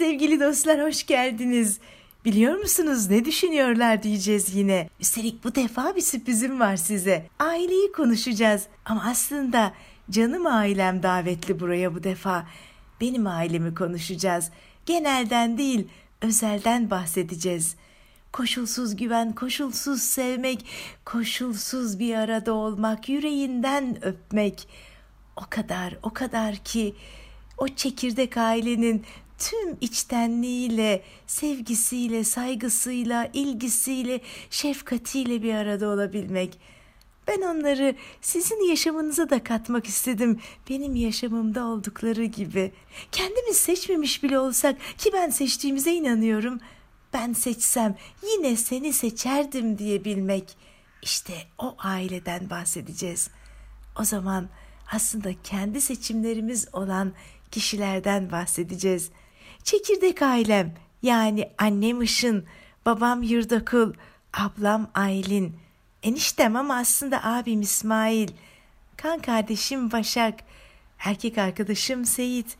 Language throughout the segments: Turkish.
sevgili dostlar hoş geldiniz. Biliyor musunuz ne düşünüyorlar diyeceğiz yine. Üstelik bu defa bir sürprizim var size. Aileyi konuşacağız. Ama aslında canım ailem davetli buraya bu defa. Benim ailemi konuşacağız. Genelden değil, özelden bahsedeceğiz. Koşulsuz güven, koşulsuz sevmek, koşulsuz bir arada olmak, yüreğinden öpmek. O kadar, o kadar ki o çekirdek ailenin tüm içtenliğiyle, sevgisiyle, saygısıyla, ilgisiyle, şefkatiyle bir arada olabilmek. Ben onları sizin yaşamınıza da katmak istedim. Benim yaşamımda oldukları gibi. Kendimiz seçmemiş bile olsak ki ben seçtiğimize inanıyorum. Ben seçsem yine seni seçerdim diye bilmek. İşte o aileden bahsedeceğiz. O zaman aslında kendi seçimlerimiz olan kişilerden bahsedeceğiz. Çekirdek ailem yani annem Işın, babam Yurdakul, ablam Aylin, eniştem ama aslında abim İsmail, kan kardeşim Başak, erkek arkadaşım Seyit,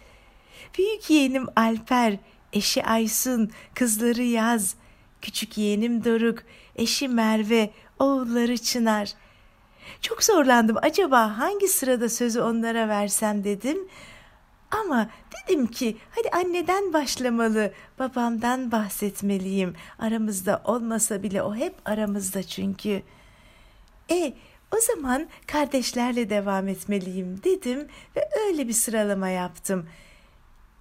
büyük yeğenim Alper, eşi Aysun, kızları Yaz, küçük yeğenim Doruk, eşi Merve, oğulları Çınar. Çok zorlandım acaba hangi sırada sözü onlara versem dedim ama dedim ki hadi anneden başlamalı, babamdan bahsetmeliyim. Aramızda olmasa bile o hep aramızda çünkü. E o zaman kardeşlerle devam etmeliyim dedim ve öyle bir sıralama yaptım.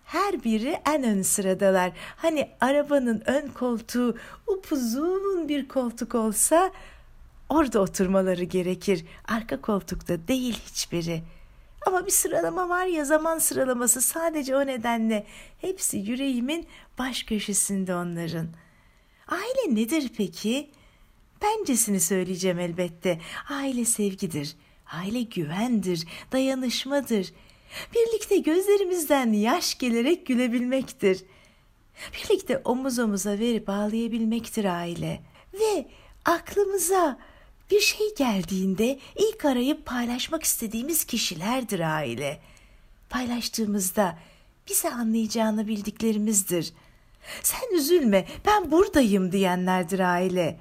Her biri en ön sıradalar. Hani arabanın ön koltuğu upuzun bir koltuk olsa orada oturmaları gerekir. Arka koltukta değil hiçbiri.'' Ama bir sıralama var ya zaman sıralaması sadece o nedenle hepsi yüreğimin baş köşesinde onların. Aile nedir peki? Bencesini söyleyeceğim elbette. Aile sevgidir. Aile güvendir, dayanışmadır. Birlikte gözlerimizden yaş gelerek gülebilmektir. Birlikte omuz omuza verip ağlayabilmektir aile. Ve aklımıza bir şey geldiğinde ilk arayıp paylaşmak istediğimiz kişilerdir aile. Paylaştığımızda bizi anlayacağını bildiklerimizdir. Sen üzülme ben buradayım diyenlerdir aile.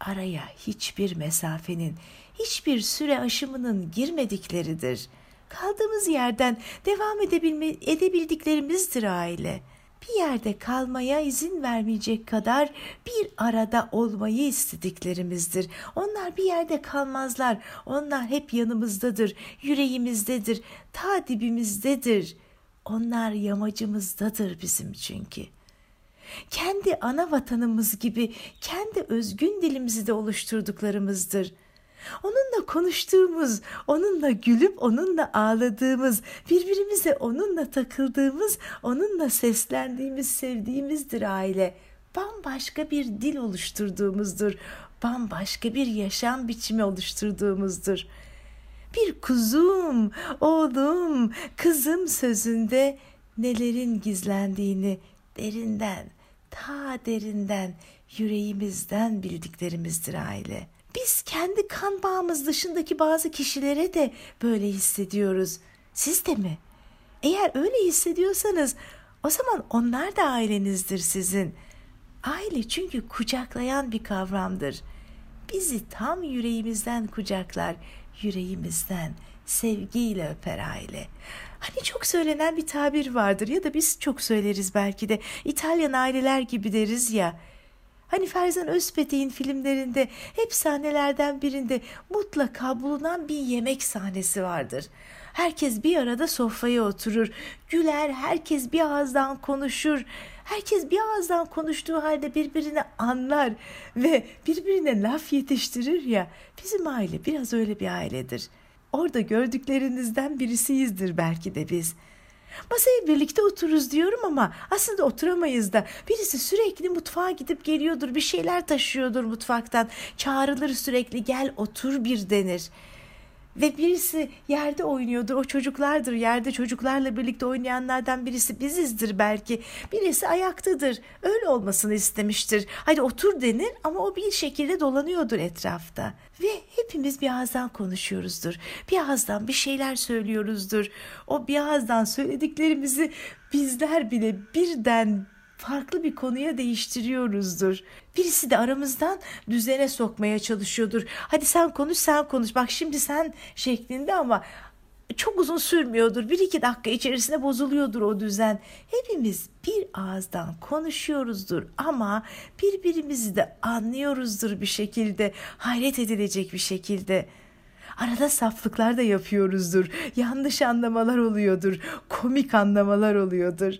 Araya hiçbir mesafenin, hiçbir süre aşımının girmedikleridir. Kaldığımız yerden devam edebilme, edebildiklerimizdir aile.'' Bir yerde kalmaya izin vermeyecek kadar bir arada olmayı istediklerimizdir. Onlar bir yerde kalmazlar. Onlar hep yanımızdadır, yüreğimizdedir, ta dibimizdedir. Onlar yamacımızdadır bizim çünkü. Kendi ana vatanımız gibi kendi özgün dilimizi de oluşturduklarımızdır.'' Onunla konuştuğumuz, onunla gülüp onunla ağladığımız, birbirimize onunla takıldığımız, onunla seslendiğimiz, sevdiğimizdir aile. Bambaşka bir dil oluşturduğumuzdur. Bambaşka bir yaşam biçimi oluşturduğumuzdur. Bir kuzum, oğlum, kızım sözünde nelerin gizlendiğini derinden, ta derinden, yüreğimizden bildiklerimizdir aile.'' Biz kendi kan bağımız dışındaki bazı kişilere de böyle hissediyoruz. Siz de mi? Eğer öyle hissediyorsanız o zaman onlar da ailenizdir sizin. Aile çünkü kucaklayan bir kavramdır. Bizi tam yüreğimizden kucaklar, yüreğimizden sevgiyle öper aile. Hani çok söylenen bir tabir vardır ya da biz çok söyleriz belki de İtalyan aileler gibi deriz ya. Hani Ferzan Özpetek'in filmlerinde hep sahnelerden birinde mutlaka bulunan bir yemek sahnesi vardır. Herkes bir arada sofraya oturur, güler, herkes bir ağızdan konuşur. Herkes bir ağızdan konuştuğu halde birbirini anlar ve birbirine laf yetiştirir ya. Bizim aile biraz öyle bir ailedir. Orada gördüklerinizden birisiyizdir belki de biz.'' Masaya birlikte otururuz diyorum ama aslında oturamayız da. Birisi sürekli mutfağa gidip geliyordur, bir şeyler taşıyordur mutfaktan. Çağrılır sürekli gel otur bir denir. Ve birisi yerde oynuyordur. O çocuklardır. Yerde çocuklarla birlikte oynayanlardan birisi bizizdir belki. Birisi ayaktadır. Öyle olmasını istemiştir. Hadi otur denir ama o bir şekilde dolanıyordur etrafta. Ve hepimiz bir ağızdan konuşuyoruzdur. Bir ağızdan bir şeyler söylüyoruzdur. O bir ağızdan söylediklerimizi bizler bile birden farklı bir konuya değiştiriyoruzdur. Birisi de aramızdan düzene sokmaya çalışıyordur. Hadi sen konuş sen konuş bak şimdi sen şeklinde ama çok uzun sürmüyordur. Bir iki dakika içerisinde bozuluyordur o düzen. Hepimiz bir ağızdan konuşuyoruzdur ama birbirimizi de anlıyoruzdur bir şekilde. Hayret edilecek bir şekilde. Arada saflıklar da yapıyoruzdur. Yanlış anlamalar oluyordur. Komik anlamalar oluyordur.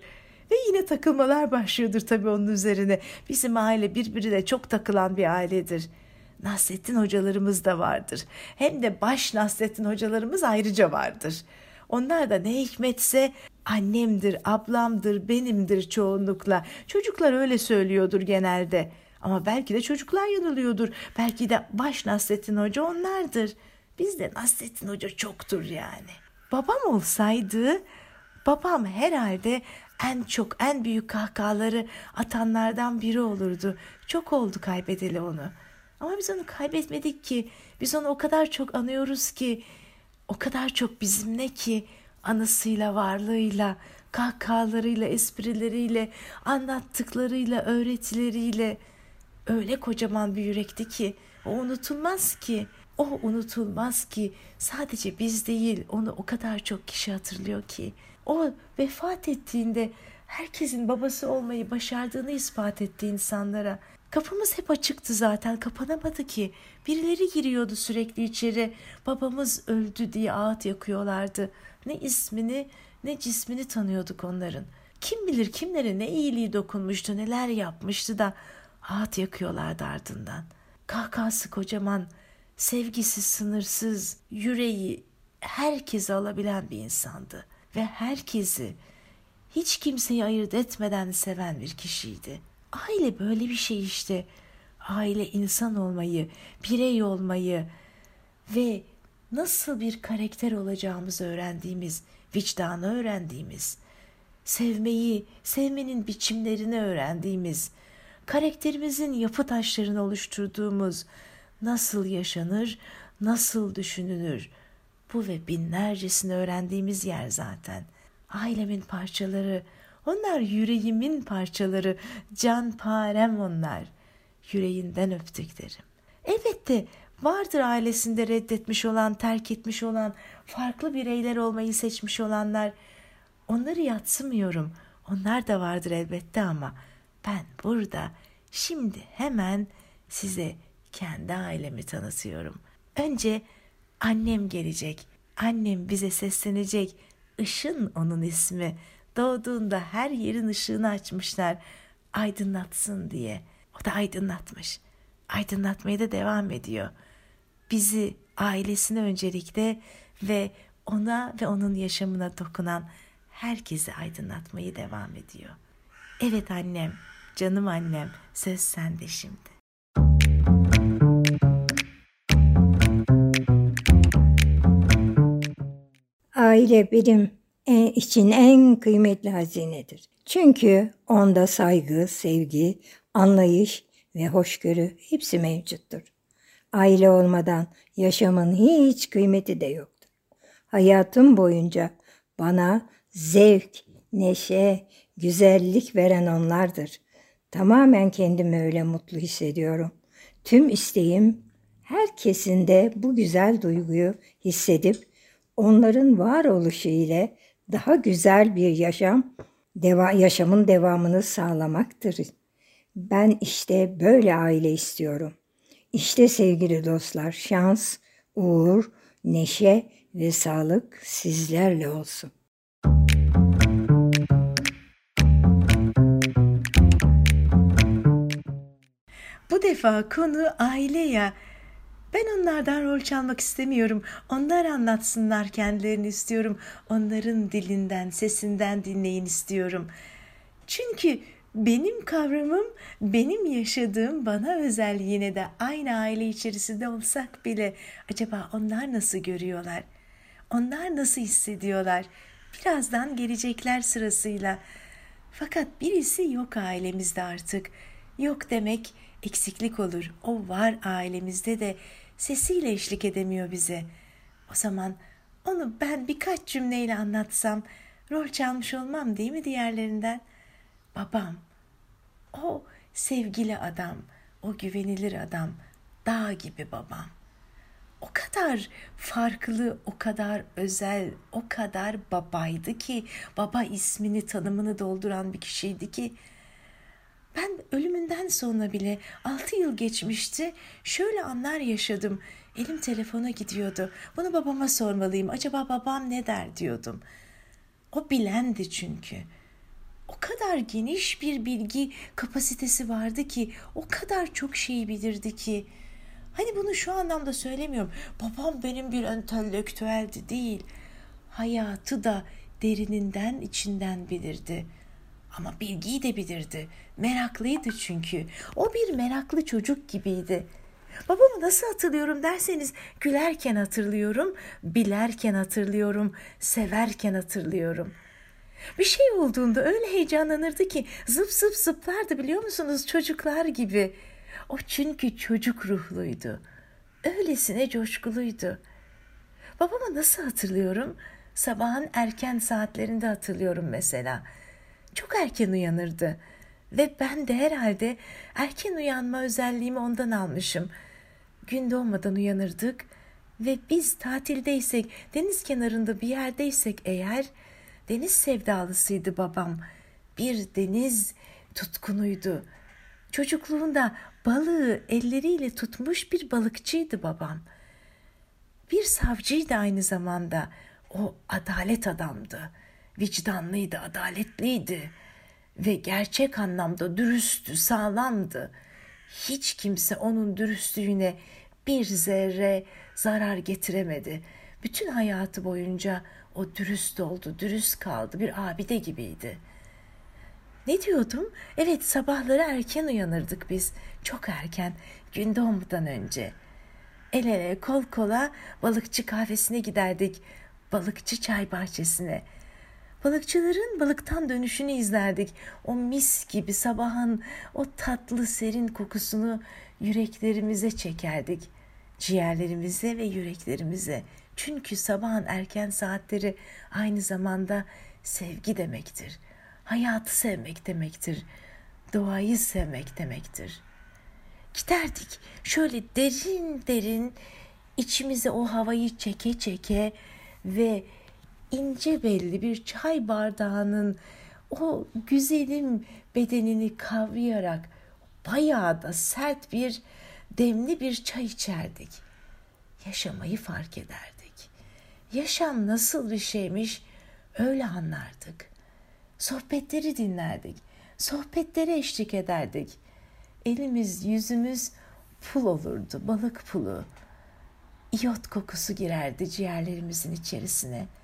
Ve yine takılmalar başlıyordur tabii onun üzerine. Bizim aile birbirine çok takılan bir ailedir. Nasrettin hocalarımız da vardır. Hem de baş Nasrettin hocalarımız ayrıca vardır. Onlar da ne hikmetse annemdir, ablamdır, benimdir çoğunlukla. Çocuklar öyle söylüyordur genelde. Ama belki de çocuklar yanılıyordur. Belki de baş Nasrettin Hoca onlardır. Bizde Nasrettin Hoca çoktur yani. Babam olsaydı babam herhalde en çok en büyük kahkahaları atanlardan biri olurdu. Çok oldu kaybedeli onu. Ama biz onu kaybetmedik ki. Biz onu o kadar çok anıyoruz ki. O kadar çok bizimle ki anısıyla, varlığıyla, kahkahalarıyla, esprileriyle, anlattıklarıyla, öğretileriyle öyle kocaman bir yürekti ki o unutulmaz ki. O unutulmaz ki sadece biz değil onu o kadar çok kişi hatırlıyor ki. O vefat ettiğinde herkesin babası olmayı başardığını ispat etti insanlara. Kapımız hep açıktı zaten kapanamadı ki. Birileri giriyordu sürekli içeri. Babamız öldü diye ağıt yakıyorlardı. Ne ismini ne cismini tanıyorduk onların. Kim bilir kimlere ne iyiliği dokunmuştu neler yapmıştı da ağıt yakıyorlardı ardından. Kahkası kocaman, sevgisi sınırsız, yüreği herkese alabilen bir insandı ve herkesi hiç kimseyi ayırt etmeden seven bir kişiydi. Aile böyle bir şey işte. Aile insan olmayı, birey olmayı ve nasıl bir karakter olacağımızı öğrendiğimiz, vicdanı öğrendiğimiz, sevmeyi, sevmenin biçimlerini öğrendiğimiz, karakterimizin yapı taşlarını oluşturduğumuz, nasıl yaşanır, nasıl düşünülür, bu ve binlercesini öğrendiğimiz yer zaten. Ailemin parçaları, onlar yüreğimin parçaları, can parem onlar. Yüreğinden öptüklerim. Elbette vardır ailesinde reddetmiş olan, terk etmiş olan, farklı bireyler olmayı seçmiş olanlar. Onları yatsımıyorum. Onlar da vardır elbette ama ben burada şimdi hemen size kendi ailemi tanıtıyorum. Önce Annem gelecek. Annem bize seslenecek. Işın onun ismi. Doğduğunda her yerin ışığını açmışlar. Aydınlatsın diye. O da aydınlatmış. Aydınlatmaya da devam ediyor. Bizi, ailesine öncelikle ve ona ve onun yaşamına dokunan herkesi aydınlatmayı devam ediyor. Evet annem, canım annem, söz sende şimdi. Aile benim için en kıymetli hazinedir. Çünkü onda saygı, sevgi, anlayış ve hoşgörü hepsi mevcuttur. Aile olmadan yaşamın hiç kıymeti de yoktur. Hayatım boyunca bana zevk, neşe, güzellik veren onlardır. Tamamen kendimi öyle mutlu hissediyorum. Tüm isteğim herkesin de bu güzel duyguyu hissedip onların varoluşu ile daha güzel bir yaşam, deva, yaşamın devamını sağlamaktır. Ben işte böyle aile istiyorum. İşte sevgili dostlar, şans, uğur, neşe ve sağlık sizlerle olsun. Bu defa konu aile ya. Ben onlardan rol çalmak istemiyorum. Onlar anlatsınlar kendilerini istiyorum. Onların dilinden, sesinden dinleyin istiyorum. Çünkü benim kavramım, benim yaşadığım bana özel yine de aynı aile içerisinde olsak bile acaba onlar nasıl görüyorlar? Onlar nasıl hissediyorlar? Birazdan gelecekler sırasıyla. Fakat birisi yok ailemizde artık. Yok demek eksiklik olur. O var ailemizde de sesiyle eşlik edemiyor bize. O zaman onu ben birkaç cümleyle anlatsam rol çalmış olmam değil mi diğerlerinden? Babam, o sevgili adam, o güvenilir adam, dağ gibi babam. O kadar farklı, o kadar özel, o kadar babaydı ki, baba ismini, tanımını dolduran bir kişiydi ki, ben ölümünden sonra bile altı yıl geçmişti. Şöyle anlar yaşadım. Elim telefona gidiyordu. Bunu babama sormalıyım. Acaba babam ne der diyordum. O bilendi çünkü. O kadar geniş bir bilgi kapasitesi vardı ki, o kadar çok şey bilirdi ki. Hani bunu şu anlamda söylemiyorum. Babam benim bir entelektüeldi değil. Hayatı da derininden içinden bilirdi. Ama bilgiyi de bilirdi. Meraklıydı çünkü. O bir meraklı çocuk gibiydi. Babamı nasıl hatırlıyorum derseniz gülerken hatırlıyorum, bilerken hatırlıyorum, severken hatırlıyorum. Bir şey olduğunda öyle heyecanlanırdı ki zıp zıp zıplardı biliyor musunuz çocuklar gibi. O çünkü çocuk ruhluydu. Öylesine coşkuluydu. Babamı nasıl hatırlıyorum? Sabahın erken saatlerinde hatırlıyorum mesela. Çok erken uyanırdı. Ve ben de herhalde erken uyanma özelliğimi ondan almışım. Gün doğmadan uyanırdık ve biz tatildeysek, deniz kenarında bir yerdeysek eğer deniz sevdalısıydı babam. Bir deniz tutkunuydu. Çocukluğunda balığı elleriyle tutmuş bir balıkçıydı babam. Bir savcıydı aynı zamanda. O adalet adamdı. Vicdanlıydı, adaletliydi ve gerçek anlamda dürüsttü, sağlamdı. Hiç kimse onun dürüstlüğüne bir zerre zarar getiremedi. Bütün hayatı boyunca o dürüst oldu, dürüst kaldı, bir abide gibiydi. Ne diyordum? Evet sabahları erken uyanırdık biz. Çok erken, gün doğmadan önce. El ele kol kola balıkçı kahvesine giderdik. Balıkçı çay bahçesine.'' Balıkçıların balıktan dönüşünü izlerdik. O mis gibi sabahın o tatlı serin kokusunu yüreklerimize çekerdik. Ciğerlerimize ve yüreklerimize. Çünkü sabahın erken saatleri aynı zamanda sevgi demektir. Hayatı sevmek demektir. Doğayı sevmek demektir. Giderdik şöyle derin derin içimize o havayı çeke çeke ve ince belli bir çay bardağının o güzelim bedenini kavrayarak bayağı da sert bir demli bir çay içerdik. Yaşamayı fark ederdik. Yaşam nasıl bir şeymiş öyle anlardık. Sohbetleri dinlerdik. Sohbetlere eşlik ederdik. Elimiz yüzümüz pul olurdu, balık pulu. İyot kokusu girerdi ciğerlerimizin içerisine.''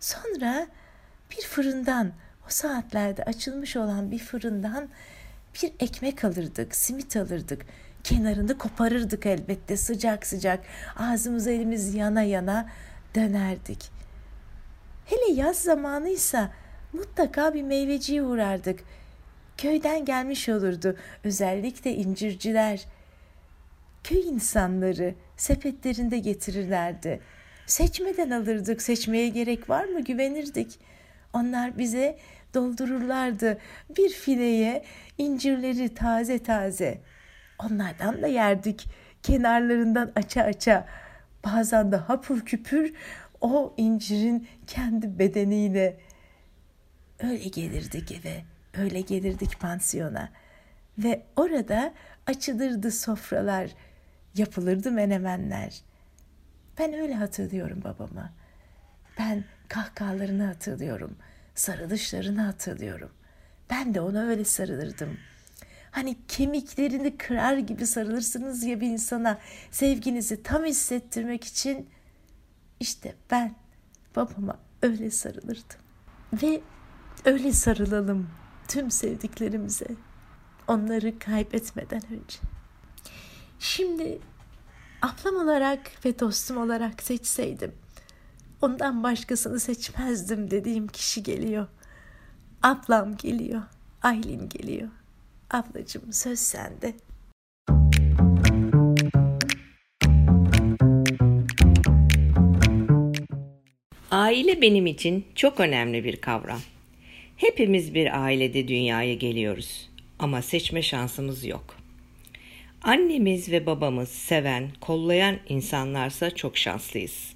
Sonra bir fırından, o saatlerde açılmış olan bir fırından bir ekmek alırdık, simit alırdık. Kenarını koparırdık elbette sıcak sıcak. Ağzımız elimiz yana yana dönerdik. Hele yaz zamanıysa mutlaka bir meyveciye uğrardık. Köyden gelmiş olurdu özellikle incirciler. Köy insanları sepetlerinde getirirlerdi. Seçmeden alırdık. Seçmeye gerek var mı? Güvenirdik. Onlar bize doldururlardı. Bir fileye incirleri taze taze. Onlardan da yerdik. Kenarlarından aça aça. Bazen de hapur küpür o incirin kendi bedeniyle. Öyle gelirdik eve. Öyle gelirdik pansiyona. Ve orada açılırdı sofralar. Yapılırdı menemenler.'' Ben öyle hatırlıyorum babamı. Ben kahkahalarını hatırlıyorum. Sarılışlarını hatırlıyorum. Ben de ona öyle sarılırdım. Hani kemiklerini kırar gibi sarılırsınız ya bir insana sevginizi tam hissettirmek için işte ben babama öyle sarılırdım. Ve öyle sarılalım. tüm sevdiklerimize onları kaybetmeden önce. Şimdi ablam olarak ve dostum olarak seçseydim ondan başkasını seçmezdim dediğim kişi geliyor. Ablam geliyor, Aylin geliyor. Ablacığım söz sende. Aile benim için çok önemli bir kavram. Hepimiz bir ailede dünyaya geliyoruz ama seçme şansımız yok. Annemiz ve babamız seven, kollayan insanlarsa çok şanslıyız.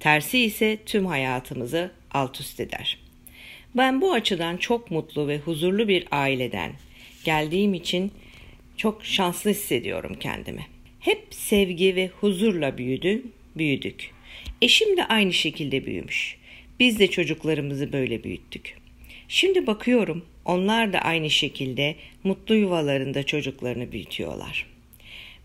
Tersi ise tüm hayatımızı alt üst eder. Ben bu açıdan çok mutlu ve huzurlu bir aileden geldiğim için çok şanslı hissediyorum kendimi. Hep sevgi ve huzurla büyüdü, büyüdük. Eşim de aynı şekilde büyümüş. Biz de çocuklarımızı böyle büyüttük. Şimdi bakıyorum onlar da aynı şekilde mutlu yuvalarında çocuklarını büyütüyorlar.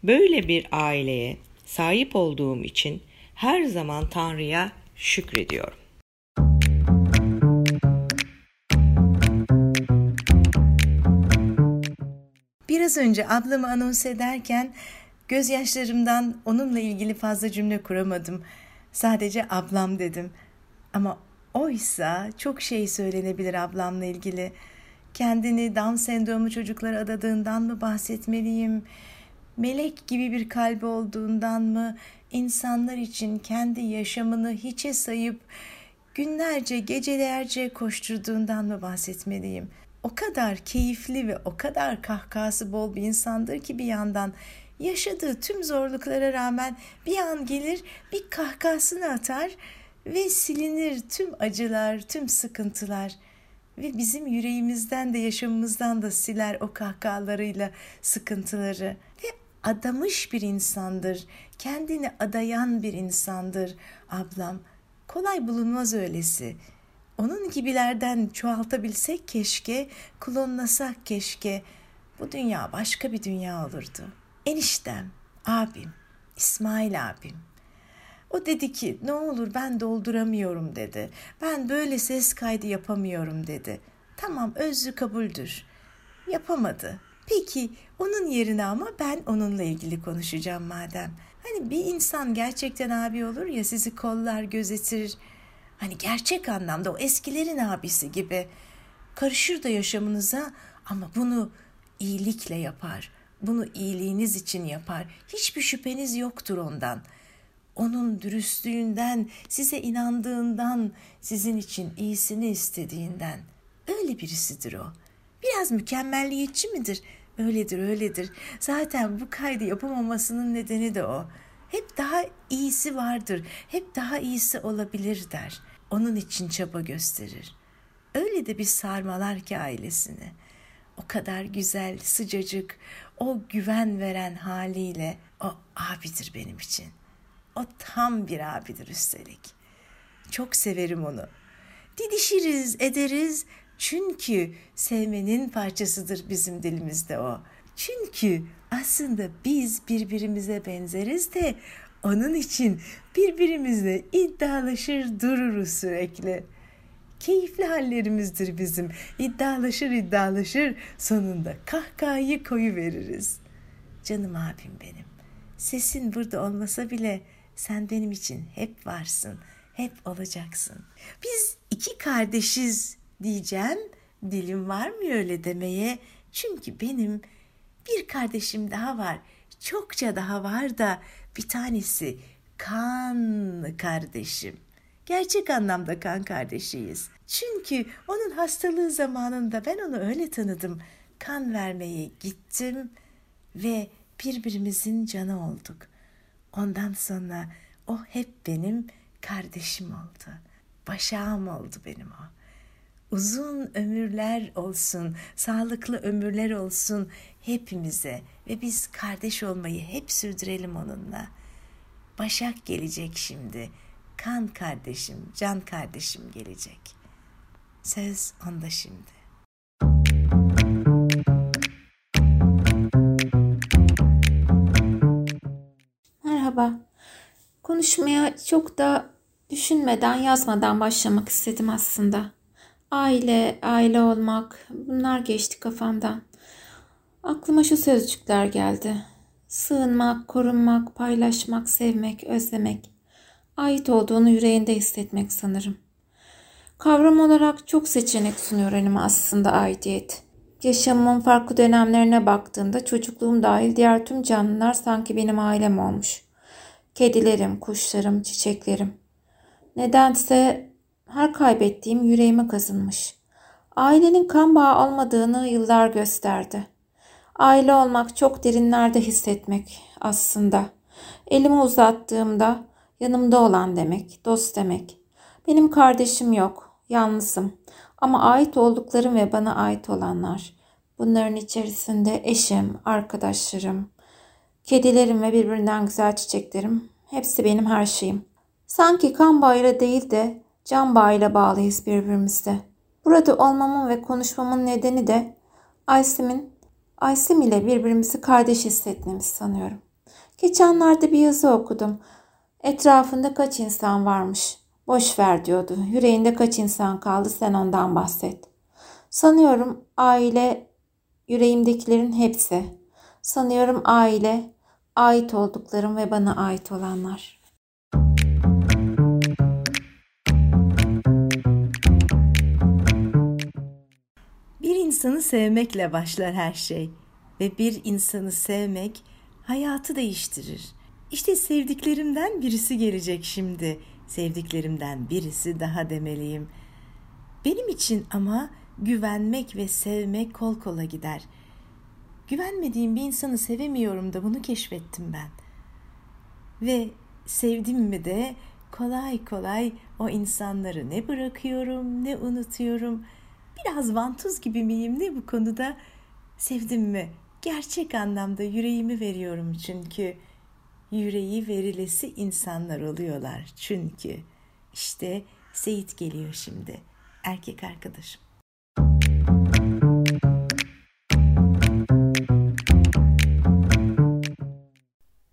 Böyle bir aileye sahip olduğum için her zaman Tanrı'ya şükrediyorum. Biraz önce ablamı anons ederken gözyaşlarımdan onunla ilgili fazla cümle kuramadım. Sadece ablam dedim. Ama oysa çok şey söylenebilir ablamla ilgili. Kendini Down sendromu çocuklara adadığından mı bahsetmeliyim? Melek gibi bir kalbi olduğundan mı? İnsanlar için kendi yaşamını hiçe sayıp günlerce, gecelerce koşturduğundan mı bahsetmeliyim? O kadar keyifli ve o kadar kahkahası bol bir insandır ki bir yandan yaşadığı tüm zorluklara rağmen bir an gelir bir kahkahasını atar ve silinir tüm acılar, tüm sıkıntılar ve bizim yüreğimizden de yaşamımızdan da siler o kahkahalarıyla sıkıntıları adamış bir insandır. Kendini adayan bir insandır ablam. Kolay bulunmaz öylesi. Onun gibilerden çoğaltabilsek keşke, klonlasak keşke. Bu dünya başka bir dünya olurdu. Eniştem, abim, İsmail abim. O dedi ki ne olur ben dolduramıyorum dedi. Ben böyle ses kaydı yapamıyorum dedi. Tamam özlü kabuldür. Yapamadı. Peki onun yerine ama ben onunla ilgili konuşacağım madem. Hani bir insan gerçekten abi olur ya sizi kollar gözetir. Hani gerçek anlamda o eskilerin abisi gibi. Karışır da yaşamınıza ama bunu iyilikle yapar. Bunu iyiliğiniz için yapar. Hiçbir şüpheniz yoktur ondan. Onun dürüstlüğünden, size inandığından, sizin için iyisini istediğinden. Öyle birisidir o. Biraz mükemmelliyetçi midir? Öyledir, öyledir. Zaten bu kaydı yapamamasının nedeni de o. Hep daha iyisi vardır, hep daha iyisi olabilir der. Onun için çaba gösterir. Öyle de bir sarmalar ki ailesini. O kadar güzel, sıcacık, o güven veren haliyle o abidir benim için. O tam bir abidir üstelik. Çok severim onu. Didişiriz, ederiz çünkü sevmenin parçasıdır bizim dilimizde o. Çünkü aslında biz birbirimize benzeriz de onun için birbirimizle iddialaşır dururuz sürekli. Keyifli hallerimizdir bizim. İddialaşır iddialaşır sonunda kahkahayı koyu veririz. Canım abim benim. Sesin burada olmasa bile sen benim için hep varsın, hep olacaksın. Biz iki kardeşiz diyeceğim. Dilim var mı öyle demeye? Çünkü benim bir kardeşim daha var. Çokça daha var da bir tanesi kan kardeşim. Gerçek anlamda kan kardeşiyiz. Çünkü onun hastalığı zamanında ben onu öyle tanıdım. Kan vermeye gittim ve birbirimizin canı olduk. Ondan sonra o hep benim kardeşim oldu. Başağım oldu benim o. Uzun ömürler olsun, sağlıklı ömürler olsun hepimize ve biz kardeş olmayı hep sürdürelim onunla. Başak gelecek şimdi. Kan kardeşim, can kardeşim gelecek. Söz onda şimdi. Merhaba. Konuşmaya çok da düşünmeden, yazmadan başlamak istedim aslında. Aile, aile olmak bunlar geçti kafamdan. Aklıma şu sözcükler geldi. Sığınmak, korunmak, paylaşmak, sevmek, özlemek. Ait olduğunu yüreğinde hissetmek sanırım. Kavram olarak çok seçenek sunuyor önüme aslında aidiyet. Yaşamımın farklı dönemlerine baktığımda çocukluğum dahil diğer tüm canlılar sanki benim ailem olmuş. Kedilerim, kuşlarım, çiçeklerim. Nedense her kaybettiğim yüreğime kazınmış. Ailenin kan bağı olmadığını yıllar gösterdi. Aile olmak çok derinlerde hissetmek aslında. Elimi uzattığımda yanımda olan demek, dost demek. Benim kardeşim yok, yalnızım. Ama ait olduklarım ve bana ait olanlar. Bunların içerisinde eşim, arkadaşlarım, kedilerim ve birbirinden güzel çiçeklerim. Hepsi benim her şeyim. Sanki kan bağıyla değil de can bağıyla bağlıyız birbirimize. Burada olmamın ve konuşmamın nedeni de Aysim'in Aysim ile birbirimizi kardeş hissetmemiz sanıyorum. Geçenlerde bir yazı okudum. Etrafında kaç insan varmış? Boş ver diyordu. Yüreğinde kaç insan kaldı sen ondan bahset. Sanıyorum aile yüreğimdekilerin hepsi. Sanıyorum aile ait olduklarım ve bana ait olanlar. İnsanı sevmekle başlar her şey ve bir insanı sevmek hayatı değiştirir. İşte sevdiklerimden birisi gelecek şimdi. Sevdiklerimden birisi daha demeliyim. Benim için ama güvenmek ve sevmek kol kola gider. Güvenmediğim bir insanı sevemiyorum da bunu keşfettim ben. Ve sevdim mi de kolay kolay o insanları ne bırakıyorum ne unutuyorum. Biraz vantuz gibi miyim ne bu konuda? Sevdim mi? Gerçek anlamda yüreğimi veriyorum çünkü yüreği verilesi insanlar oluyorlar çünkü. İşte Seyit geliyor şimdi. Erkek arkadaşım.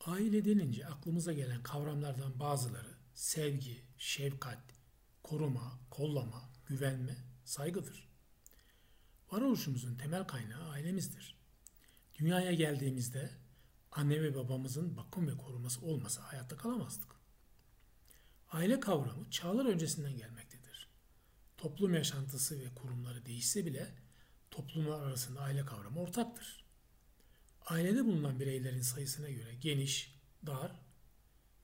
Aile denince aklımıza gelen kavramlardan bazıları sevgi, şefkat, koruma, kollama, güvenme, saygıdır. Varoluşumuzun temel kaynağı ailemizdir. Dünyaya geldiğimizde anne ve babamızın bakım ve koruması olmasa hayatta kalamazdık. Aile kavramı çağlar öncesinden gelmektedir. Toplum yaşantısı ve kurumları değişse bile toplumlar arasında aile kavramı ortaktır. Ailede bulunan bireylerin sayısına göre geniş, dar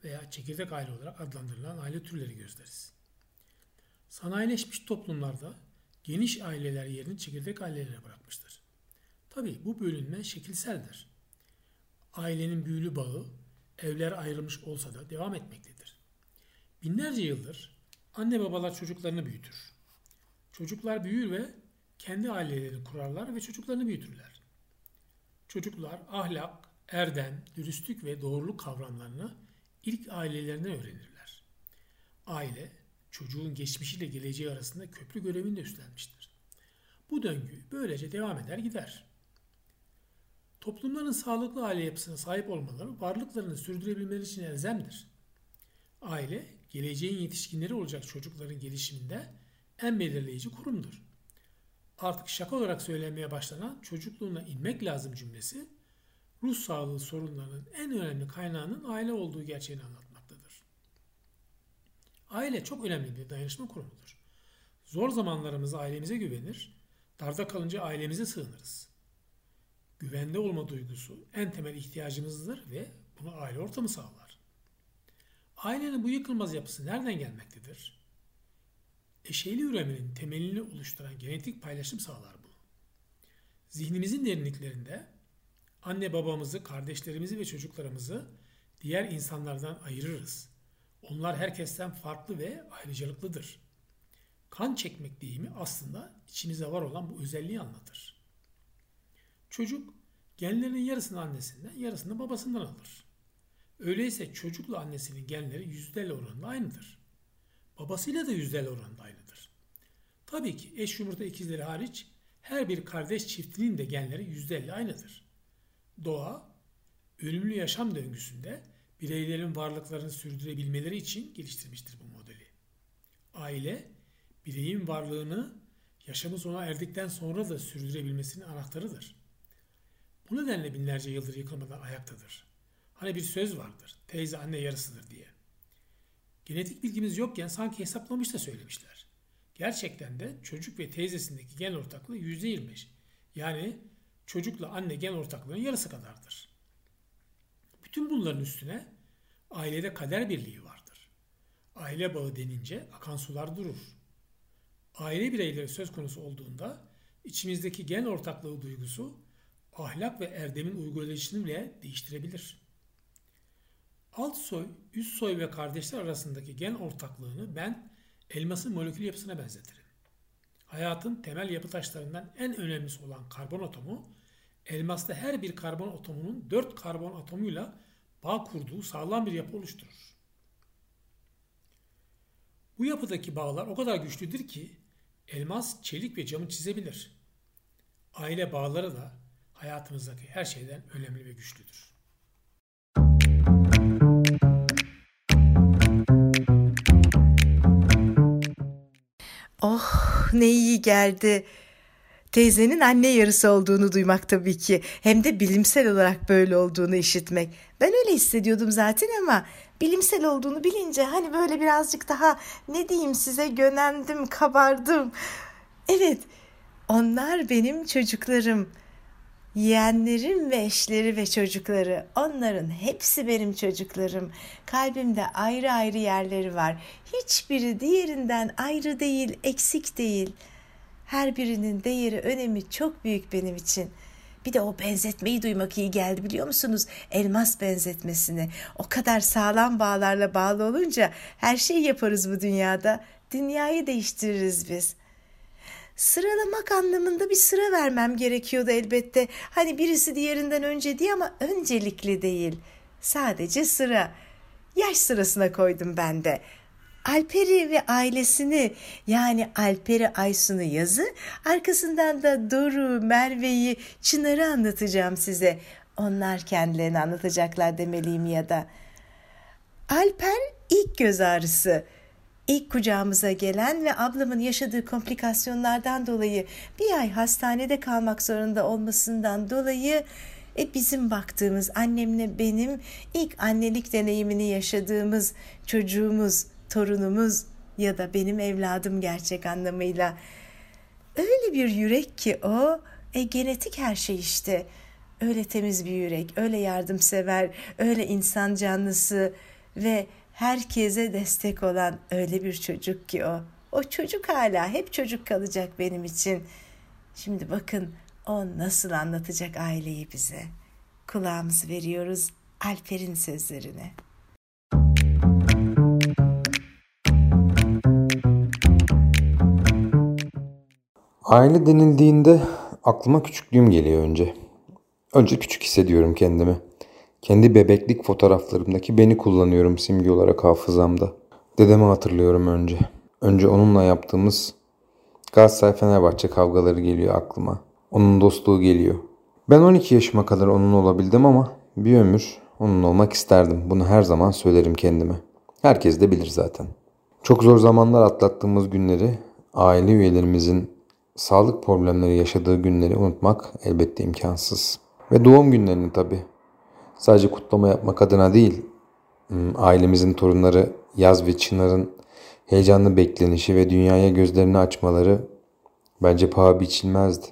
veya çekirdek aile olarak adlandırılan aile türleri gözleriz. Sanayileşmiş toplumlarda geniş aileler yerini çekirdek ailelere bırakmıştır. Tabi bu bölünme şekilseldir. Ailenin büyülü bağı evler ayrılmış olsa da devam etmektedir. Binlerce yıldır anne babalar çocuklarını büyütür. Çocuklar büyür ve kendi ailelerini kurarlar ve çocuklarını büyütürler. Çocuklar ahlak, erdem, dürüstlük ve doğruluk kavramlarını ilk ailelerinden öğrenirler. Aile, çocuğun geçmişiyle geleceği arasında köprü görevini de üstlenmiştir. Bu döngü böylece devam eder gider. Toplumların sağlıklı aile yapısına sahip olmaları varlıklarını sürdürebilmeleri için elzemdir. Aile, geleceğin yetişkinleri olacak çocukların gelişiminde en belirleyici kurumdur. Artık şaka olarak söylenmeye başlanan çocukluğuna inmek lazım cümlesi, ruh sağlığı sorunlarının en önemli kaynağının aile olduğu gerçeğini anlatmaktadır. Aile çok önemli bir dayanışma kurumudur. Zor zamanlarımızda ailemize güvenir, darda kalınca ailemize sığınırız. Güvende olma duygusu en temel ihtiyacımızdır ve bunu aile ortamı sağlar. Ailenin bu yıkılmaz yapısı nereden gelmektedir? Eşeyli üremenin temelini oluşturan genetik paylaşım sağlar bu. Zihnimizin derinliklerinde anne babamızı, kardeşlerimizi ve çocuklarımızı diğer insanlardan ayırırız. Onlar herkesten farklı ve ayrıcalıklıdır. Kan çekmek deyimi aslında içimizde var olan bu özelliği anlatır. Çocuk genlerinin yarısını annesinden, yarısını babasından alır. Öyleyse çocukla annesinin genleri yüzdeyle oranında aynıdır. Babasıyla da yüzdeyle oranında aynıdır. Tabii ki eş yumurta ikizleri hariç her bir kardeş çiftinin de genleri yüzdeyle aynıdır. Doğa, ölümlü yaşam döngüsünde bireylerin varlıklarını sürdürebilmeleri için geliştirmiştir bu modeli. Aile, bireyin varlığını yaşamı sona erdikten sonra da sürdürebilmesinin anahtarıdır. Bu nedenle binlerce yıldır yıkılmadan ayaktadır. Hani bir söz vardır, teyze anne yarısıdır diye. Genetik bilgimiz yokken sanki hesaplamış da söylemişler. Gerçekten de çocuk ve teyzesindeki gen ortaklığı %25. Yani çocukla anne gen ortaklığının yarısı kadardır. Bütün bunların üstüne ailede kader birliği vardır. Aile bağı denince akan sular durur. Aile bireyleri söz konusu olduğunda içimizdeki gen ortaklığı duygusu ahlak ve erdemin uygulayışını bile değiştirebilir. Alt soy, üst soy ve kardeşler arasındaki gen ortaklığını ben elmasın molekül yapısına benzetirim. Hayatın temel yapı taşlarından en önemlisi olan karbon atomu, elmasta her bir karbon atomunun dört karbon atomuyla bağ kurduğu sağlam bir yapı oluşturur. Bu yapıdaki bağlar o kadar güçlüdür ki elmas, çelik ve camı çizebilir. Aile bağları da hayatımızdaki her şeyden önemli ve güçlüdür. Oh ne iyi geldi. Teyzenin anne yarısı olduğunu duymak tabii ki. Hem de bilimsel olarak böyle olduğunu işitmek. Ben öyle hissediyordum zaten ama bilimsel olduğunu bilince hani böyle birazcık daha ne diyeyim size gönendim, kabardım. Evet, onlar benim çocuklarım. Yeğenlerim ve eşleri ve çocukları, onların hepsi benim çocuklarım. Kalbimde ayrı ayrı yerleri var. Hiçbiri diğerinden ayrı değil, eksik değil. Her birinin değeri, önemi çok büyük benim için. Bir de o benzetmeyi duymak iyi geldi biliyor musunuz? Elmas benzetmesini. O kadar sağlam bağlarla bağlı olunca her şeyi yaparız bu dünyada. Dünyayı değiştiririz biz sıralamak anlamında bir sıra vermem gerekiyordu elbette. Hani birisi diğerinden önce diye ama öncelikli değil. Sadece sıra. Yaş sırasına koydum ben de. Alper'i ve ailesini yani Alper'i Aysun'u yazı arkasından da Doru, Merve'yi, Çınar'ı anlatacağım size. Onlar kendilerini anlatacaklar demeliyim ya da. Alper ilk göz ağrısı ilk kucağımıza gelen ve ablamın yaşadığı komplikasyonlardan dolayı bir ay hastanede kalmak zorunda olmasından dolayı e, bizim baktığımız annemle benim ilk annelik deneyimini yaşadığımız çocuğumuz, torunumuz ya da benim evladım gerçek anlamıyla. Öyle bir yürek ki o, e, genetik her şey işte. Öyle temiz bir yürek, öyle yardımsever, öyle insan canlısı ve herkese destek olan öyle bir çocuk ki o. O çocuk hala hep çocuk kalacak benim için. Şimdi bakın o nasıl anlatacak aileyi bize. Kulağımızı veriyoruz Alper'in sözlerine. Aile denildiğinde aklıma küçüklüğüm geliyor önce. Önce küçük hissediyorum kendimi. Kendi bebeklik fotoğraflarımdaki beni kullanıyorum simge olarak hafızamda. Dedemi hatırlıyorum önce. Önce onunla yaptığımız Galatasaray Fenerbahçe kavgaları geliyor aklıma. Onun dostluğu geliyor. Ben 12 yaşıma kadar onun olabildim ama bir ömür onun olmak isterdim. Bunu her zaman söylerim kendime. Herkes de bilir zaten. Çok zor zamanlar atlattığımız günleri, aile üyelerimizin sağlık problemleri yaşadığı günleri unutmak elbette imkansız. Ve doğum günlerini tabii. Sadece kutlama yapmak adına değil, hmm, ailemizin torunları Yaz ve Çınar'ın heyecanlı beklenişi ve dünyaya gözlerini açmaları bence paha biçilmezdi.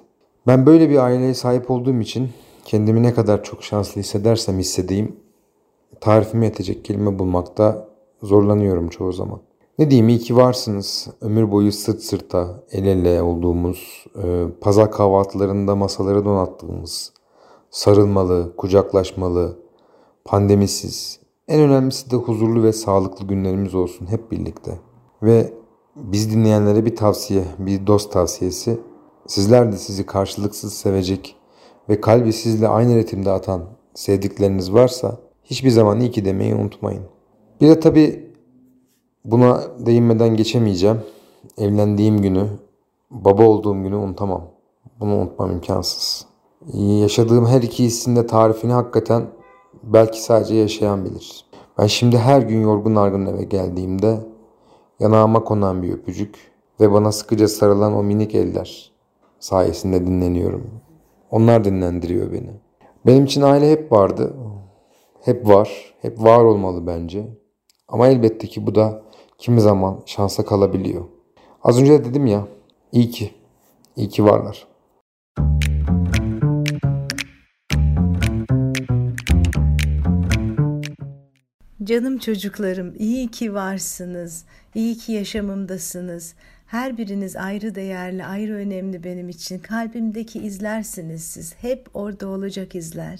Ben böyle bir aileye sahip olduğum için kendimi ne kadar çok şanslı hissedersem hissedeyim, tarifime yetecek kelime bulmakta zorlanıyorum çoğu zaman. Ne diyeyim iyi ki varsınız. Ömür boyu sırt sırta, el ele olduğumuz, e, pazar kahvaltılarında masaları donattığımız, sarılmalı, kucaklaşmalı, pandemisiz, en önemlisi de huzurlu ve sağlıklı günlerimiz olsun hep birlikte. Ve biz dinleyenlere bir tavsiye, bir dost tavsiyesi. Sizler de sizi karşılıksız sevecek ve kalbi sizle aynı ritimde atan sevdikleriniz varsa hiçbir zaman iyi ki demeyi unutmayın. Bir de tabii buna değinmeden geçemeyeceğim. Evlendiğim günü, baba olduğum günü unutamam. Bunu unutmam imkansız. Yaşadığım her iki hissin de tarifini hakikaten belki sadece yaşayan bilir. Ben şimdi her gün yorgun argın eve geldiğimde yanağıma konan bir öpücük ve bana sıkıca sarılan o minik eller sayesinde dinleniyorum. Onlar dinlendiriyor beni. Benim için aile hep vardı. Hep var. Hep var olmalı bence. Ama elbette ki bu da kimi zaman şansa kalabiliyor. Az önce de dedim ya, iyi ki, iyi ki varlar. Canım çocuklarım, iyi ki varsınız. İyi ki yaşamımdasınız. Her biriniz ayrı değerli, ayrı önemli benim için. Kalbimdeki izlersiniz siz. Hep orada olacak izler.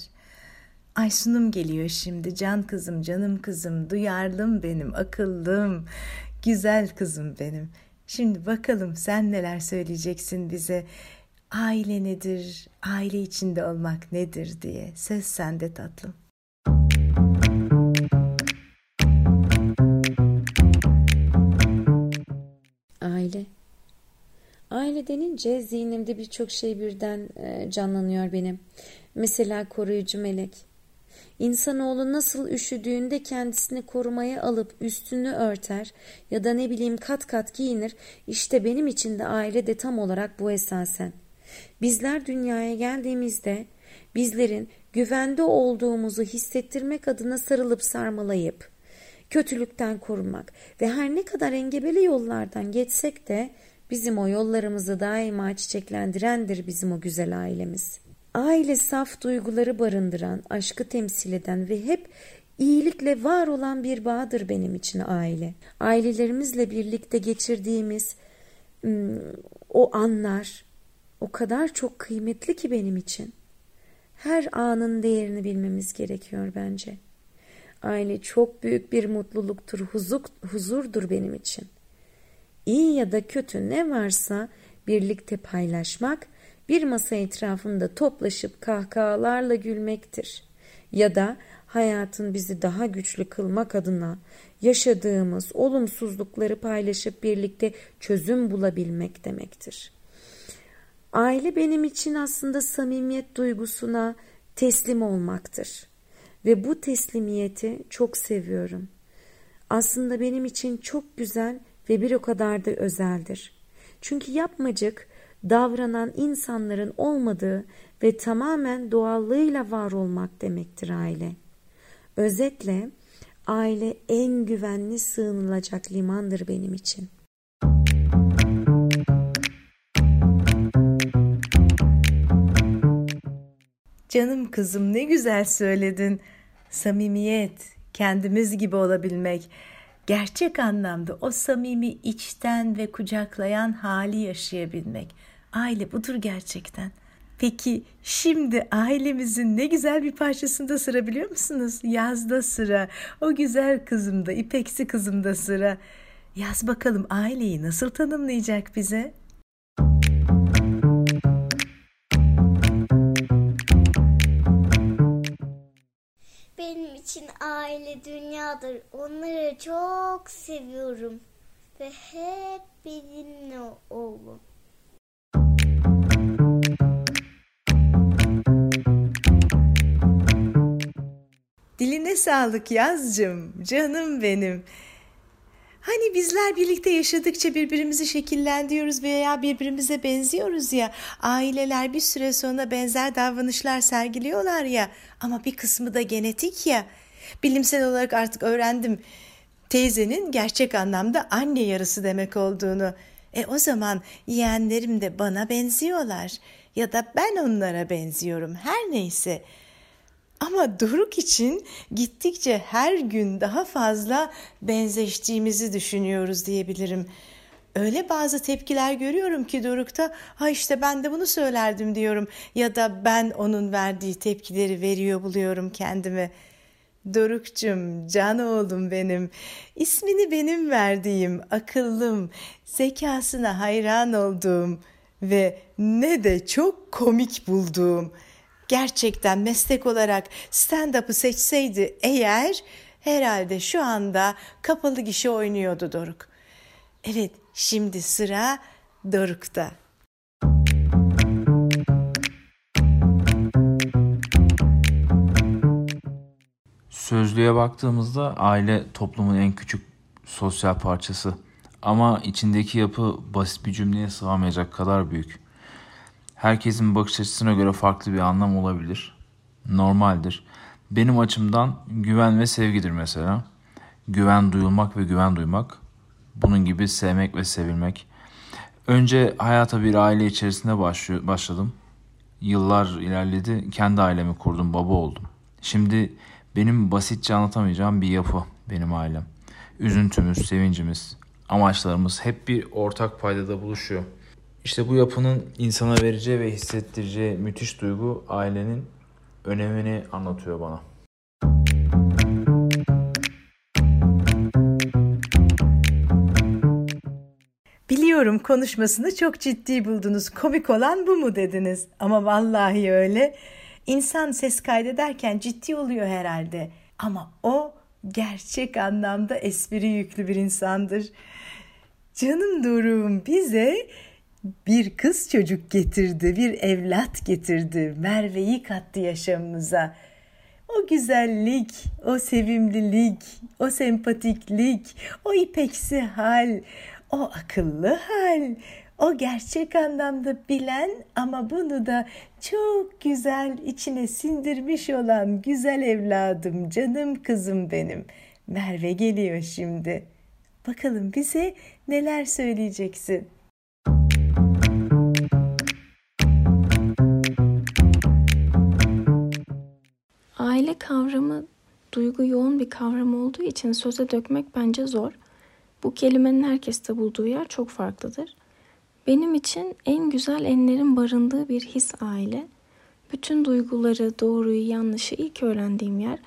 Aysun'um geliyor şimdi. Can kızım, canım kızım, duyarlım benim, akıllım, güzel kızım benim. Şimdi bakalım sen neler söyleyeceksin bize. Aile nedir, aile içinde olmak nedir diye. Söz sende tatlım. Aile. Aile denince zihnimde birçok şey birden e, canlanıyor benim. Mesela koruyucu melek. İnsanoğlu nasıl üşüdüğünde kendisini korumaya alıp üstünü örter ya da ne bileyim kat kat giyinir. İşte benim için de aile de tam olarak bu esasen. Bizler dünyaya geldiğimizde bizlerin güvende olduğumuzu hissettirmek adına sarılıp sarmalayıp kötülükten korumak ve her ne kadar engebeli yollardan geçsek de bizim o yollarımızı daima çiçeklendirendir bizim o güzel ailemiz. Aile saf duyguları barındıran, aşkı temsil eden ve hep iyilikle var olan bir bağdır benim için aile. Ailelerimizle birlikte geçirdiğimiz o anlar o kadar çok kıymetli ki benim için. Her anın değerini bilmemiz gerekiyor bence. Aile çok büyük bir mutluluktur, huzur, huzurdur benim için. İyi ya da kötü ne varsa birlikte paylaşmak, bir masa etrafında toplaşıp kahkahalarla gülmektir. Ya da hayatın bizi daha güçlü kılmak adına yaşadığımız olumsuzlukları paylaşıp birlikte çözüm bulabilmek demektir. Aile benim için aslında samimiyet duygusuna teslim olmaktır. Ve bu teslimiyeti çok seviyorum. Aslında benim için çok güzel ve bir o kadar da özeldir. Çünkü yapmacık, davranan insanların olmadığı ve tamamen doğallığıyla var olmak demektir aile. Özetle aile en güvenli sığınılacak limandır benim için. Canım kızım ne güzel söyledin. Samimiyet, kendimiz gibi olabilmek, gerçek anlamda o samimi içten ve kucaklayan hali yaşayabilmek. Aile budur gerçekten. Peki şimdi ailemizin ne güzel bir parçasında sıra biliyor musunuz? Yazda sıra. O güzel kızımda, ipeksi kızımda sıra. Yaz bakalım aileyi nasıl tanımlayacak bize? İçin aile dünyadır. Onları çok seviyorum. Ve hep benimle olun. Diline sağlık yazcım, canım benim. Hani bizler birlikte yaşadıkça birbirimizi şekillendiriyoruz veya birbirimize benziyoruz ya. Aileler bir süre sonra benzer davranışlar sergiliyorlar ya. Ama bir kısmı da genetik ya. Bilimsel olarak artık öğrendim. Teyzenin gerçek anlamda anne yarısı demek olduğunu. E o zaman yeğenlerim de bana benziyorlar ya da ben onlara benziyorum. Her neyse. Ama Doruk için gittikçe her gün daha fazla benzeştiğimizi düşünüyoruz diyebilirim. Öyle bazı tepkiler görüyorum ki Doruk'ta ha işte ben de bunu söylerdim diyorum ya da ben onun verdiği tepkileri veriyor buluyorum kendime. Doruk'cum can oğlum benim ismini benim verdiğim akıllım zekasına hayran olduğum ve ne de çok komik bulduğum gerçekten meslek olarak stand-up'ı seçseydi eğer herhalde şu anda kapalı gişe oynuyordu Doruk. Evet şimdi sıra Doruk'ta. Sözlüğe baktığımızda aile toplumun en küçük sosyal parçası. Ama içindeki yapı basit bir cümleye sığamayacak kadar büyük. Herkesin bakış açısına göre farklı bir anlam olabilir. Normaldir. Benim açımdan güven ve sevgidir mesela. Güven duyulmak ve güven duymak. Bunun gibi sevmek ve sevilmek. Önce hayata bir aile içerisinde başladım. Yıllar ilerledi. Kendi ailemi kurdum, baba oldum. Şimdi benim basitçe anlatamayacağım bir yapı benim ailem. Üzüntümüz, sevincimiz, amaçlarımız hep bir ortak paydada buluşuyor. İşte bu yapının insana vereceği ve hissettireceği müthiş duygu ailenin önemini anlatıyor bana. Biliyorum konuşmasını çok ciddi buldunuz. Komik olan bu mu dediniz? Ama vallahi öyle. İnsan ses kaydederken ciddi oluyor herhalde. Ama o gerçek anlamda espri yüklü bir insandır. Canım Doruk'um bize bir kız çocuk getirdi, bir evlat getirdi. Merve'yi kattı yaşamımıza. O güzellik, o sevimlilik, o sempatiklik, o ipeksi hal, o akıllı hal, o gerçek anlamda bilen ama bunu da çok güzel içine sindirmiş olan güzel evladım, canım kızım benim. Merve geliyor şimdi. Bakalım bize neler söyleyeceksin? Aile kavramı duygu yoğun bir kavram olduğu için söze dökmek bence zor. Bu kelimenin herkeste bulduğu yer çok farklıdır. Benim için en güzel enlerin barındığı bir his aile. Bütün duyguları, doğruyu, yanlışı ilk öğrendiğim yer,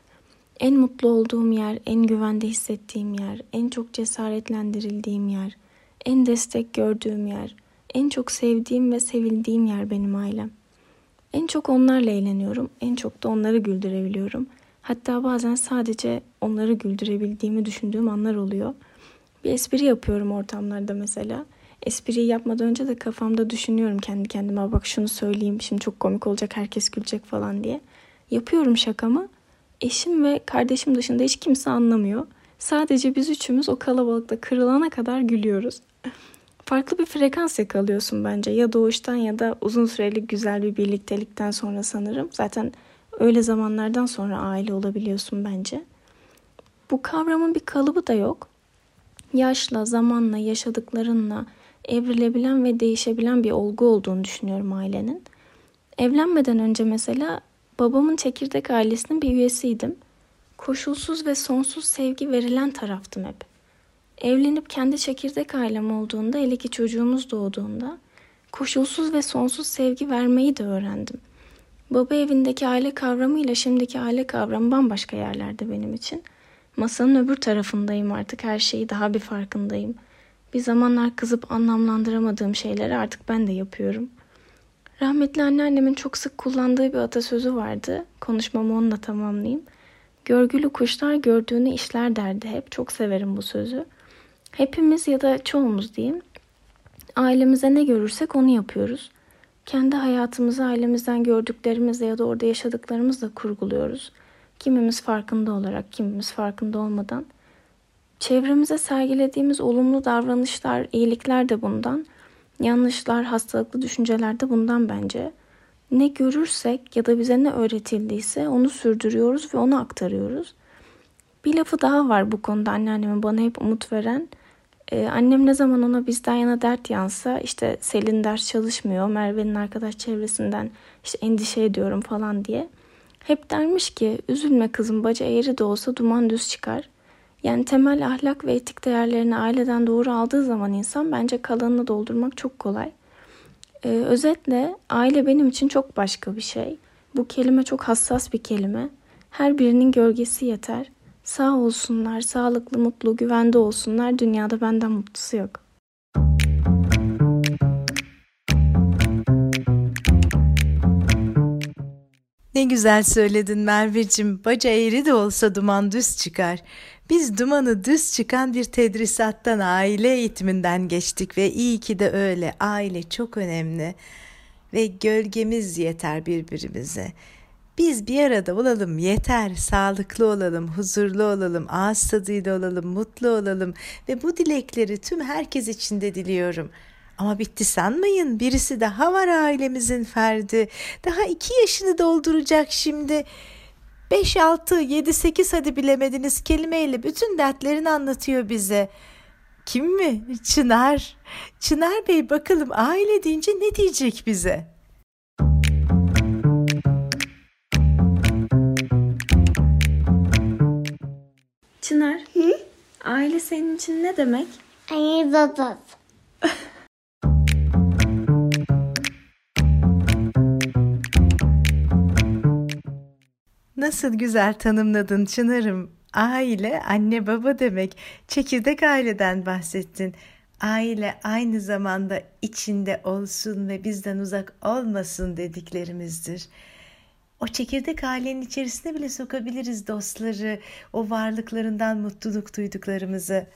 en mutlu olduğum yer, en güvende hissettiğim yer, en çok cesaretlendirildiğim yer, en destek gördüğüm yer, en çok sevdiğim ve sevildiğim yer benim ailem. En çok onlarla eğleniyorum, en çok da onları güldürebiliyorum. Hatta bazen sadece onları güldürebildiğimi düşündüğüm anlar oluyor. Bir espri yapıyorum ortamlarda mesela. Espriyi yapmadan önce de kafamda düşünüyorum kendi kendime. Bak şunu söyleyeyim, şimdi çok komik olacak, herkes gülecek falan diye. Yapıyorum şakamı. Eşim ve kardeşim dışında hiç kimse anlamıyor. Sadece biz üçümüz o kalabalıkta kırılana kadar gülüyoruz. Farklı bir frekans yakalıyorsun bence. Ya doğuştan ya da uzun süreli güzel bir birliktelikten sonra sanırım. Zaten öyle zamanlardan sonra aile olabiliyorsun bence. Bu kavramın bir kalıbı da yok. Yaşla, zamanla, yaşadıklarınla evrilebilen ve değişebilen bir olgu olduğunu düşünüyorum ailenin. Evlenmeden önce mesela babamın çekirdek ailesinin bir üyesiydim. Koşulsuz ve sonsuz sevgi verilen taraftım hep. Evlenip kendi çekirdek ailem olduğunda, hele ki çocuğumuz doğduğunda koşulsuz ve sonsuz sevgi vermeyi de öğrendim. Baba evindeki aile kavramıyla şimdiki aile kavramı bambaşka yerlerde benim için. Masanın öbür tarafındayım artık her şeyi daha bir farkındayım. Bir zamanlar kızıp anlamlandıramadığım şeyleri artık ben de yapıyorum. Rahmetli anneannemin çok sık kullandığı bir atasözü vardı. Konuşmamı onunla tamamlayayım. Görgülü kuşlar gördüğünü işler derdi hep. Çok severim bu sözü. Hepimiz ya da çoğumuz diyeyim ailemize ne görürsek onu yapıyoruz. Kendi hayatımızı ailemizden gördüklerimizle ya da orada yaşadıklarımızla kurguluyoruz. Kimimiz farkında olarak, kimimiz farkında olmadan. Çevremize sergilediğimiz olumlu davranışlar, iyilikler de bundan. Yanlışlar, hastalıklı düşünceler de bundan bence. Ne görürsek ya da bize ne öğretildiyse onu sürdürüyoruz ve onu aktarıyoruz. Bir lafı daha var bu konuda anneannemin bana hep umut veren. Ee, annem ne zaman ona bizden yana dert yansa işte Selin ders çalışmıyor, Merve'nin arkadaş çevresinden işte endişe ediyorum falan diye. Hep dermiş ki üzülme kızım baca eğri de olsa duman düz çıkar. Yani temel ahlak ve etik değerlerini aileden doğru aldığı zaman insan bence kalanını doldurmak çok kolay. Ee, özetle aile benim için çok başka bir şey. Bu kelime çok hassas bir kelime. Her birinin gölgesi yeter. Sağ olsunlar, sağlıklı, mutlu, güvende olsunlar. Dünyada benden mutlusu yok. Ne güzel söyledin Merveciğim. Baca eğri de olsa duman düz çıkar. Biz dumanı düz çıkan bir tedrisattan, aile eğitiminden geçtik ve iyi ki de öyle. Aile çok önemli ve gölgemiz yeter birbirimize. Biz bir arada olalım yeter, sağlıklı olalım, huzurlu olalım, ağız tadıyla olalım, mutlu olalım ve bu dilekleri tüm herkes için de diliyorum. Ama bitti sanmayın birisi daha var ailemizin ferdi. Daha iki yaşını dolduracak şimdi. 5, 6, 7, 8 hadi bilemediniz kelimeyle bütün dertlerini anlatıyor bize. Kim mi? Çınar. Çınar Bey bakalım aile deyince ne diyecek bize? Çınar, Hı? aile senin için ne demek? Anne baba. Nasıl güzel tanımladın Çınar'ım. Aile anne baba demek. Çekirdek aileden bahsettin. Aile aynı zamanda içinde olsun ve bizden uzak olmasın dediklerimizdir. O çekirdek ailenin içerisine bile sokabiliriz dostları, o varlıklarından mutluluk duyduklarımızı.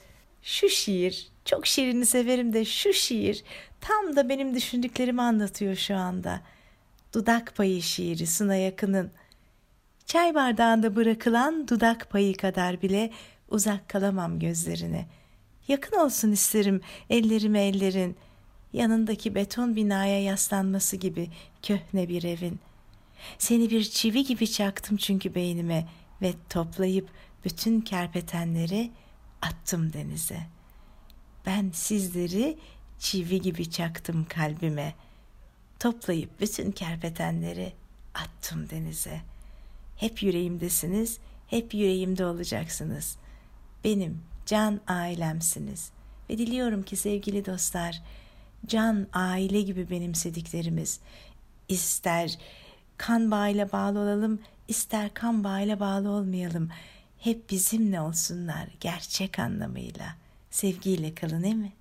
Şu şiir, çok şiirini severim de şu şiir tam da benim düşündüklerimi anlatıyor şu anda. Dudak payı şiiri Sına Yakın'ın. Çay bardağında bırakılan dudak payı kadar bile uzak kalamam gözlerine. Yakın olsun isterim ellerime ellerin. Yanındaki beton binaya yaslanması gibi köhne bir evin. Seni bir çivi gibi çaktım çünkü beynime ve toplayıp bütün kerpetenleri attım denize. Ben sizleri çivi gibi çaktım kalbime. Toplayıp bütün kerpetenleri attım denize. Hep yüreğimdesiniz, hep yüreğimde olacaksınız. Benim can ailemsiniz. Ve diliyorum ki sevgili dostlar, can aile gibi benimsediklerimiz ister kan bağıyla bağlı olalım, ister kan bağıyla bağlı olmayalım. Hep bizimle olsunlar gerçek anlamıyla. Sevgiyle kalın değil mi?